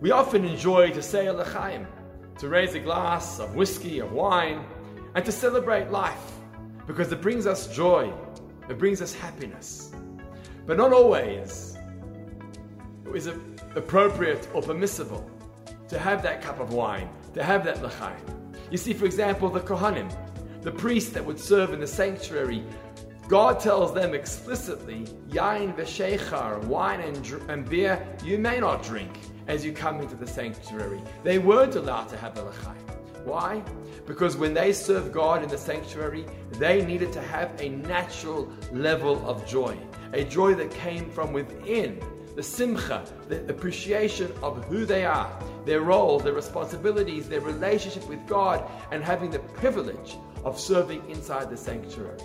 We often enjoy to say a l'chaim, to raise a glass of whiskey, of wine, and to celebrate life because it brings us joy, it brings us happiness. But not always is it appropriate or permissible to have that cup of wine, to have that l'chaim. You see, for example, the Kohanim, the priests that would serve in the sanctuary, God tells them explicitly, Yain v'sheichar, wine and, dr- and beer, you may not drink as you come into the sanctuary. They weren't allowed to have the l'chaim. Why? Because when they served God in the sanctuary, they needed to have a natural level of joy, a joy that came from within, the simcha, the appreciation of who they are, their role, their responsibilities, their relationship with God, and having the privilege of serving inside the sanctuary.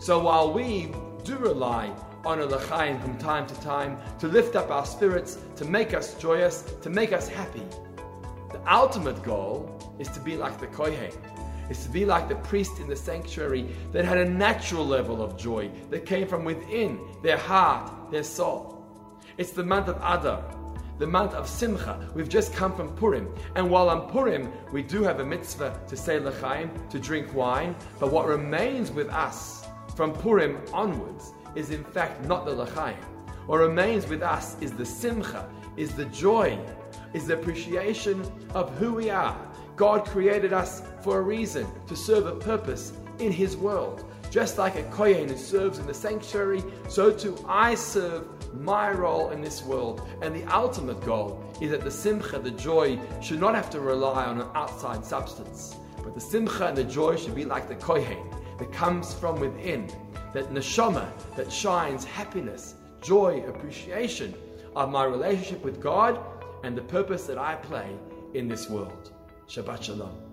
So while we do rely on a l'chaim from time to time to lift up our spirits, to make us joyous, to make us happy, the ultimate goal is to be like the kohen, is to be like the priest in the sanctuary that had a natural level of joy that came from within their heart, their soul. It's the month of Adar, the month of Simcha. We've just come from Purim. And while on Purim, we do have a mitzvah to say l'chaim, to drink wine, but what remains with us from Purim onwards is in fact not the l'chaim. What remains with us is the Simcha, is the joy, is the appreciation of who we are. God created us for a reason, to serve a purpose in His world. Just like a Kohen who serves in the sanctuary, so too I serve my role in this world. And the ultimate goal is that the simcha, the joy, should not have to rely on an outside substance. But the simcha and the joy should be like the Kohen that comes from within, that neshama that shines happiness, joy, appreciation of my relationship with God and the purpose that I play in this world. Shabbat Shalom.